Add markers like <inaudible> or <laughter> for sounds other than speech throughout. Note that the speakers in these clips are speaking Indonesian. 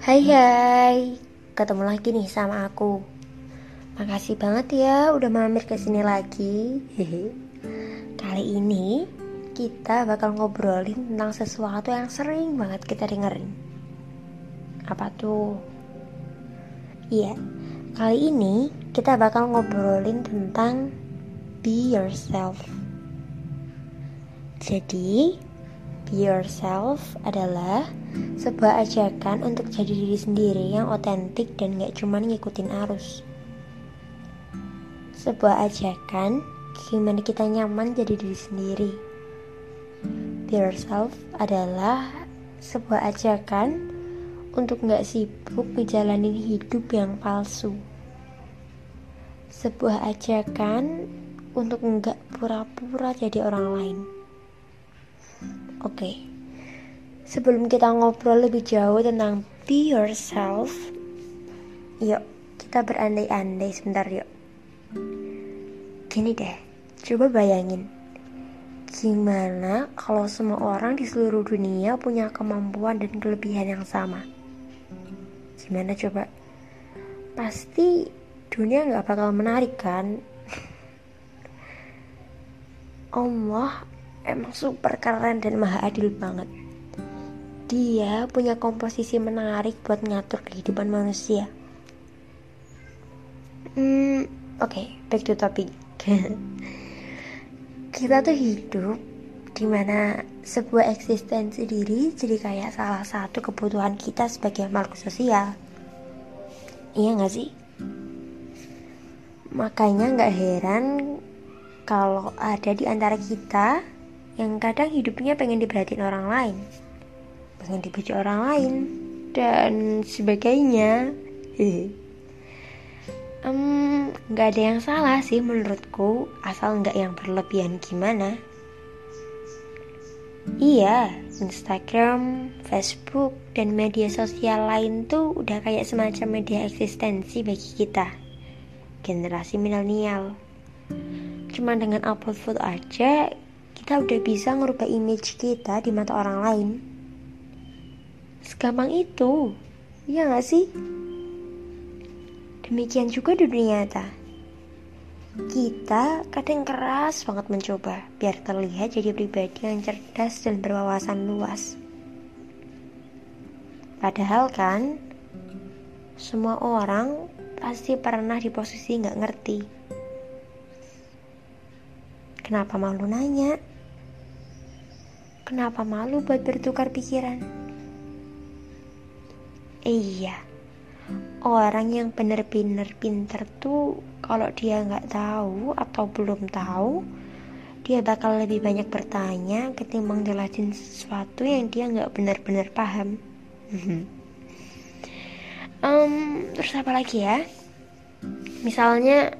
Hai hai, ketemu lagi nih sama aku. Makasih banget ya udah mampir ke sini lagi. <laughs> Kali ini kita bakal ngobrolin tentang sesuatu yang sering banget kita dengerin. Apa tuh? Iya, kali ini kita bakal ngobrolin tentang be yourself. Jadi, be yourself adalah sebuah ajakan untuk jadi diri sendiri yang otentik dan gak cuma ngikutin arus. Sebuah ajakan gimana kita nyaman jadi diri sendiri. Be yourself adalah sebuah ajakan untuk gak sibuk ngejalanin hidup yang palsu. Sebuah ajakan untuk nggak pura-pura jadi orang lain. Oke, okay. sebelum kita ngobrol lebih jauh tentang be yourself, yuk kita berandai-andai sebentar yuk. Gini deh, coba bayangin, gimana kalau semua orang di seluruh dunia punya kemampuan dan kelebihan yang sama? Gimana coba? Pasti dunia nggak bakal menarik kan? <laughs> Allah emang super keren dan maha adil banget. Dia punya komposisi menarik buat ngatur kehidupan manusia. Hmm, oke, okay, back to topic. <laughs> Kita tuh hidup di mana sebuah eksistensi diri jadi kayak salah satu kebutuhan kita sebagai makhluk sosial. Iya gak sih? Makanya gak heran kalau ada di antara kita yang kadang hidupnya pengen diperhatiin orang lain, pengen dipuji orang lain, dan sebagainya. <laughs> um, gak ada yang salah sih menurutku, asal nggak yang berlebihan gimana. Iya, Instagram, Facebook, dan media sosial lain tuh udah kayak semacam media eksistensi bagi kita, generasi milenial. Cuma dengan upload foto aja, kita udah bisa ngerubah image kita di mata orang lain. Segampang itu, ya gak sih? Demikian juga di dunia nyata. Kita kadang keras banget mencoba biar terlihat jadi pribadi yang cerdas dan berwawasan luas. Padahal kan, semua orang pasti pernah di posisi nggak ngerti Kenapa malu nanya? Kenapa malu buat bertukar pikiran? Iya, orang yang bener-bener pinter tuh kalau dia nggak tahu atau belum tahu, dia bakal lebih banyak bertanya ketimbang jelasin sesuatu yang dia nggak benar-benar paham. <laughs> um, terus apa lagi ya? Misalnya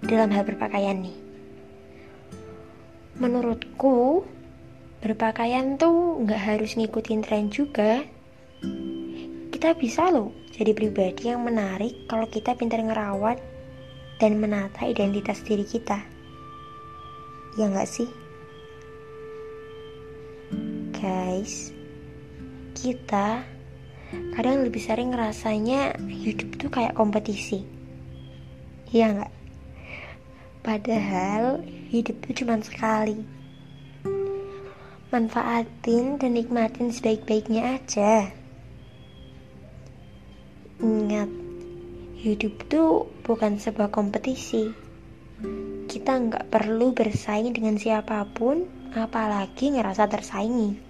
dalam hal berpakaian nih menurutku berpakaian tuh nggak harus ngikutin tren juga. Kita bisa loh jadi pribadi yang menarik kalau kita pintar ngerawat dan menata identitas diri kita. Ya nggak sih? Guys kita kadang lebih sering ngerasanya hidup tuh kayak kompetisi. Iya nggak? Padahal hidup itu cuma sekali. Manfaatin dan nikmatin sebaik-baiknya aja. Ingat, hidup itu bukan sebuah kompetisi. Kita nggak perlu bersaing dengan siapa pun, apalagi ngerasa tersaingi.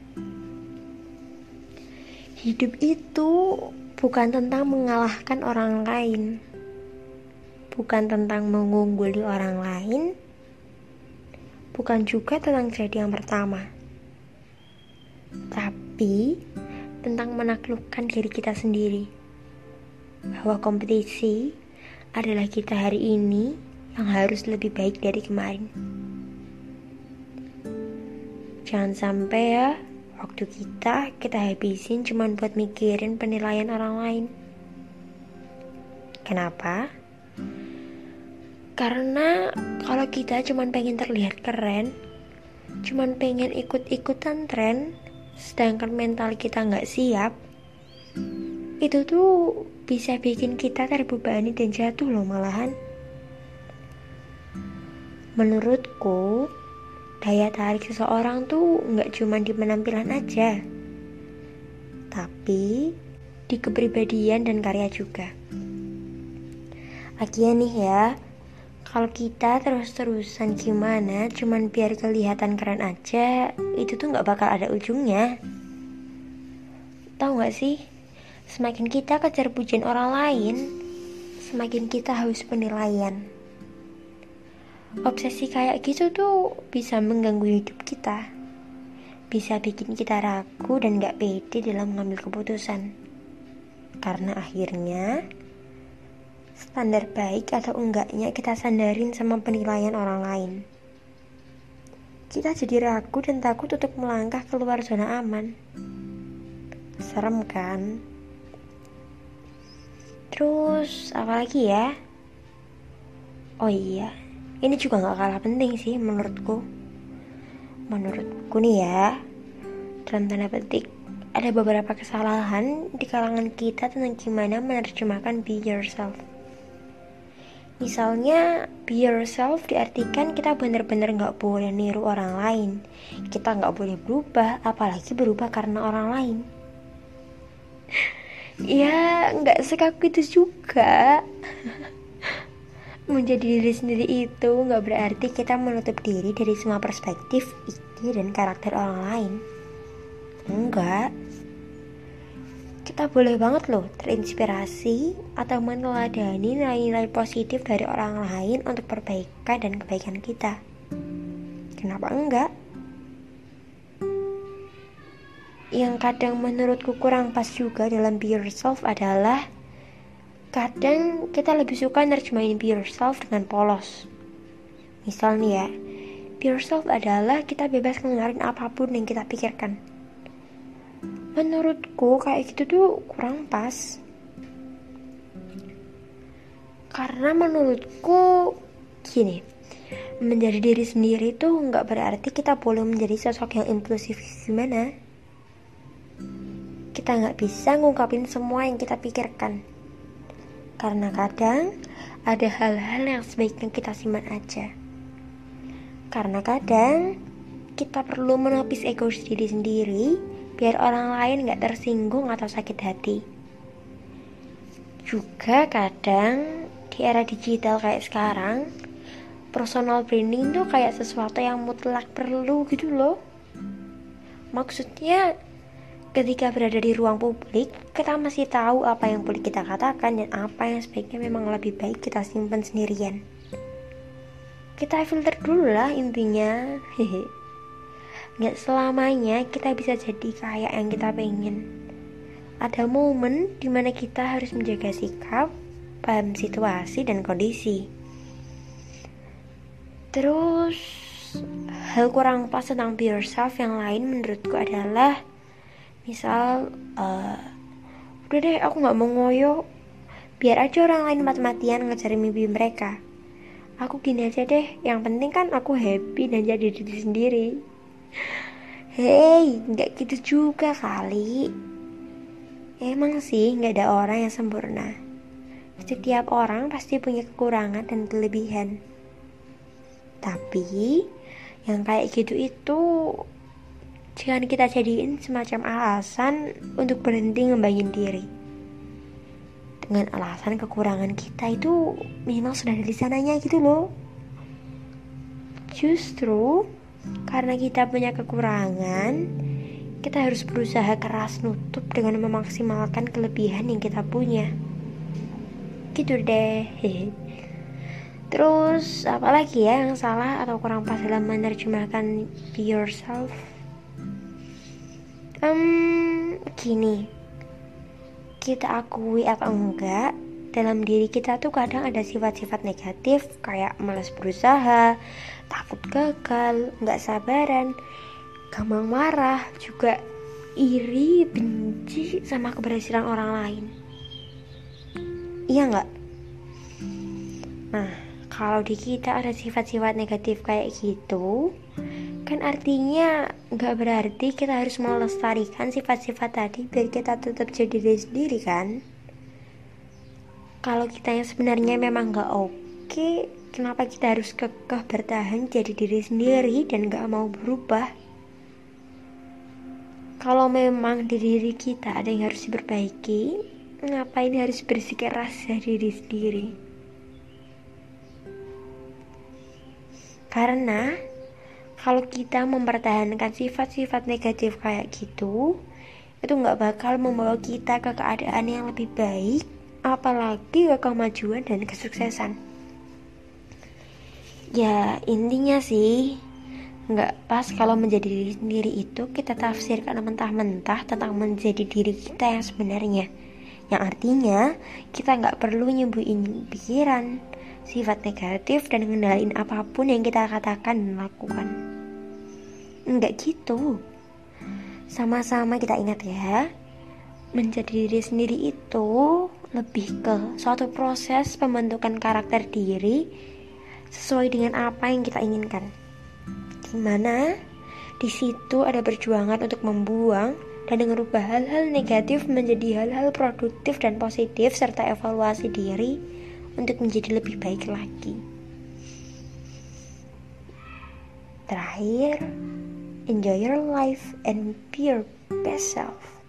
Hidup itu bukan tentang mengalahkan orang lain bukan tentang mengungguli orang lain, bukan juga tentang jadi yang pertama, tapi tentang menaklukkan diri kita sendiri. Bahwa kompetisi adalah kita hari ini yang harus lebih baik dari kemarin. Jangan sampai ya, waktu kita kita habisin cuma buat mikirin penilaian orang lain. Kenapa? Karena kalau kita cuman pengen terlihat keren, cuman pengen ikut-ikutan tren, sedangkan mental kita nggak siap, itu tuh bisa bikin kita terbebani dan jatuh loh malahan. Menurutku, daya tarik seseorang tuh nggak cuma di penampilan aja, tapi di kepribadian dan karya juga. Lagian nih ya, kalau kita terus-terusan gimana, cuman biar kelihatan keren aja, itu tuh nggak bakal ada ujungnya. Tahu nggak sih? Semakin kita kejar pujian orang lain, semakin kita haus penilaian. Obsesi kayak gitu tuh bisa mengganggu hidup kita. Bisa bikin kita ragu dan gak pede dalam mengambil keputusan. Karena akhirnya, standar baik atau enggaknya kita sandarin sama penilaian orang lain. Kita jadi ragu dan takut untuk melangkah keluar zona aman. Serem kan? Terus apa lagi ya? Oh iya, ini juga gak kalah penting sih menurutku. Menurutku nih ya, dalam tanda petik, ada beberapa kesalahan di kalangan kita tentang gimana menerjemahkan be yourself. Misalnya, be yourself diartikan kita benar-benar gak boleh niru orang lain. Kita gak boleh berubah, apalagi berubah karena orang lain. <laughs> Ya nggak sekaku itu juga. <laughs> Menjadi diri sendiri itu nggak berarti kita menutup diri dari semua perspektif ide dan karakter orang lain. Enggak kita boleh banget loh terinspirasi atau meneladani nilai-nilai positif dari orang lain untuk perbaikan dan kebaikan kita kenapa enggak yang kadang menurutku kurang pas juga dalam be yourself adalah kadang kita lebih suka nerjemahin be yourself dengan polos. Misal nih ya, be yourself adalah kita bebas ngeluarin apa pun yang kita pikirkan. Menurutku kayak gitu tuh kurang pas. Karena menurutku gini, menjadi diri sendiri tuh nggak berarti kita boleh menjadi sosok yang impulsif gimana kita nggak bisa ngungkapin semua yang kita pikirkan. Karena kadang ada hal-hal yang sebaiknya kita simpan aja. Karena kadang kita perlu menepis ego diri sendiri biar orang lain nggak tersinggung atau sakit hati. Juga kadang di era digital kayak sekarang, personal branding tuh kayak sesuatu yang mutlak perlu gitu loh. Maksudnya Ketika berada di ruang publik, kita masih tahu apa yang boleh kita katakan dan apa yang sebaiknya memang lebih baik kita simpan sendirian. Kita filter dulu lah intinya. Hehe. Gak selamanya kita bisa jadi kayak yang kita pengen. Ada momen di mana kita harus menjaga sikap, paham situasi dan kondisi. Terus, hal kurang pas tentang be yourself yang lain menurutku adalah misal uh, udah deh aku nggak mau ngoyo biar aja orang lain mati-matian ngejar mimpi mereka aku gini aja deh yang penting kan aku happy dan jadi diri sendiri Hei, nggak gitu juga kali. Emang sih nggak ada orang yang sempurna. Setiap orang pasti punya kekurangan dan kelebihan. Tapi yang kayak gitu itu Jangan kita jadiin semacam alasan untuk berhenti ngembangin diri. Dengan alasan kekurangan kita itu memang sudah dari sananya gitu loh. Justru karena kita punya kekurangan, kita harus berusaha keras nutup dengan memaksimalkan kelebihan yang kita punya. Gitu deh. <laughs> Terus apalagi ya yang salah atau kurang pas dalam menerjemahkan be yourself? Hmm, gini. Kita akui atau enggak, dalam diri kita tuh kadang ada sifat-sifat negatif kayak malas berusaha, takut gagal, nggak sabaran, gampang marah, juga iri, benci sama keberhasilan orang lain. Iya nggak? Nah, kalau di kita ada sifat-sifat negatif kayak gitu, kan artinya nggak berarti kita harus melestarikan sifat-sifat tadi biar kita tetap jadi diri sendiri kan kalau kita yang sebenarnya memang nggak oke kenapa kita harus kekeh bertahan jadi diri sendiri dan nggak mau berubah? Kalau memang di diri kita ada yang harus diperbaiki ngapain harus bersikeras diri sendiri? Karena kalau kita mempertahankan sifat-sifat negatif kayak gitu itu nggak bakal membawa kita ke keadaan yang lebih baik apalagi ke kemajuan dan kesuksesan ya intinya sih nggak pas kalau menjadi diri sendiri itu kita tafsirkan mentah-mentah tentang menjadi diri kita yang sebenarnya yang artinya kita nggak perlu nyembuhin pikiran sifat negatif dan ngendalin apa pun yang kita katakan dan lakukan. Enggak gitu. Sama-sama kita ingat ya, menjadi diri sendiri itu lebih ke suatu proses pembentukan karakter diri sesuai dengan apa yang kita inginkan. Gimana? Di situ ada perjuangan untuk membuang dan mengubah hal-hal negatif menjadi hal-hal produktif dan positif serta evaluasi diri untuk menjadi lebih baik lagi. Terakhir, enjoy your life and be your best self.